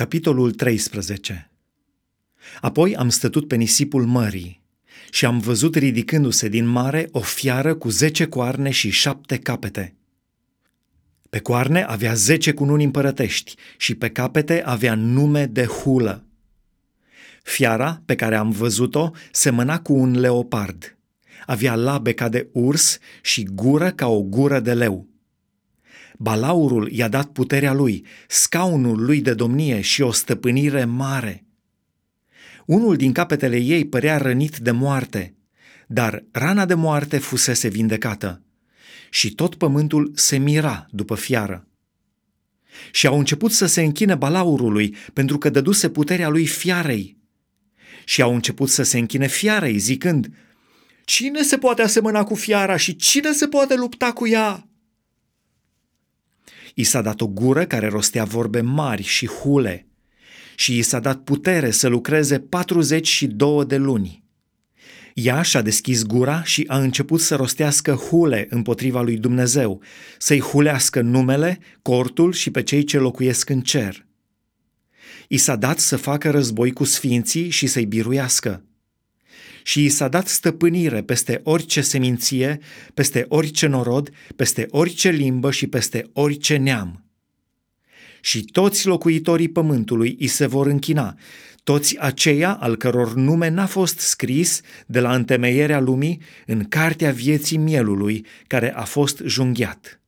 Capitolul 13 Apoi am stătut pe nisipul mării și am văzut ridicându-se din mare o fiară cu zece coarne și șapte capete. Pe coarne avea zece cununi împărătești și pe capete avea nume de hulă. Fiara pe care am văzut-o semăna cu un leopard. Avea labe ca de urs și gură ca o gură de leu Balaurul i-a dat puterea lui, scaunul lui de domnie și o stăpânire mare. Unul din capetele ei părea rănit de moarte, dar rana de moarte fusese vindecată și tot pământul se mira după fiară. Și au început să se închine balaurului pentru că dăduse puterea lui fiarei. Și au început să se închine fiarei, zicând, Cine se poate asemăna cu fiara și cine se poate lupta cu ea? I s-a dat o gură care rostea vorbe mari și hule și i s-a dat putere să lucreze 42 de luni. Ea și-a deschis gura și a început să rostească hule împotriva lui Dumnezeu, să-i hulească numele, cortul și pe cei ce locuiesc în cer. I s-a dat să facă război cu sfinții și să-i biruiască și i s-a dat stăpânire peste orice seminție, peste orice norod, peste orice limbă și peste orice neam. Și toți locuitorii pământului îi se vor închina, toți aceia al căror nume n-a fost scris de la întemeierea lumii în cartea vieții mielului care a fost junghiat.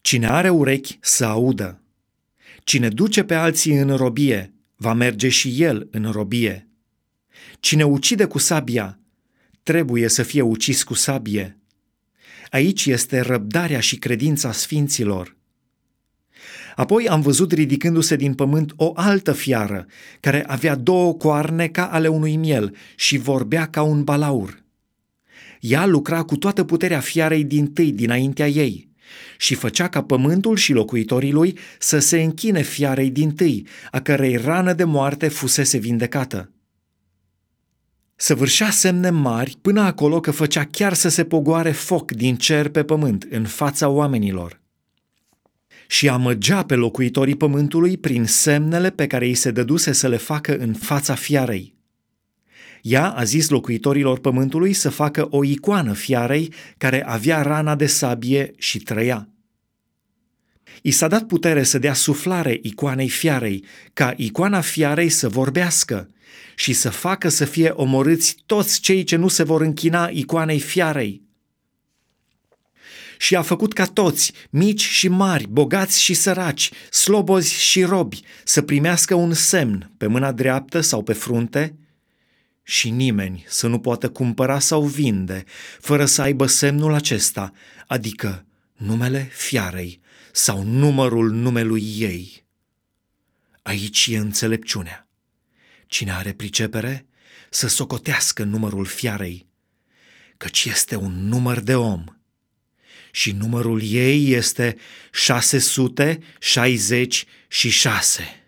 Cine are urechi să audă. Cine duce pe alții în robie, va merge și el în robie. Cine ucide cu sabia, trebuie să fie ucis cu sabie. Aici este răbdarea și credința sfinților. Apoi am văzut ridicându-se din pământ o altă fiară, care avea două coarne ca ale unui miel și vorbea ca un balaur. Ea lucra cu toată puterea fiarei din tâi dinaintea ei și făcea ca pământul și locuitorii lui să se închine fiarei din tâi, a cărei rană de moarte fusese vindecată săvârșea semne mari până acolo că făcea chiar să se pogoare foc din cer pe pământ în fața oamenilor. Și amăgea pe locuitorii pământului prin semnele pe care îi se dăduse să le facă în fața fiarei. Ea a zis locuitorilor pământului să facă o icoană fiarei care avea rana de sabie și trăia. I s-a dat putere să dea suflare icoanei fiarei, ca icoana fiarei să vorbească și să facă să fie omorâți toți cei ce nu se vor închina icoanei fiarei. Și a făcut ca toți, mici și mari, bogați și săraci, slobozi și robi, să primească un semn pe mâna dreaptă sau pe frunte, și nimeni să nu poată cumpăra sau vinde fără să aibă semnul acesta, adică numele fiarei sau numărul numelui ei. Aici e înțelepciunea. Cine are pricepere, să socotească numărul fiarei, căci este un număr de om. Și numărul ei este 666.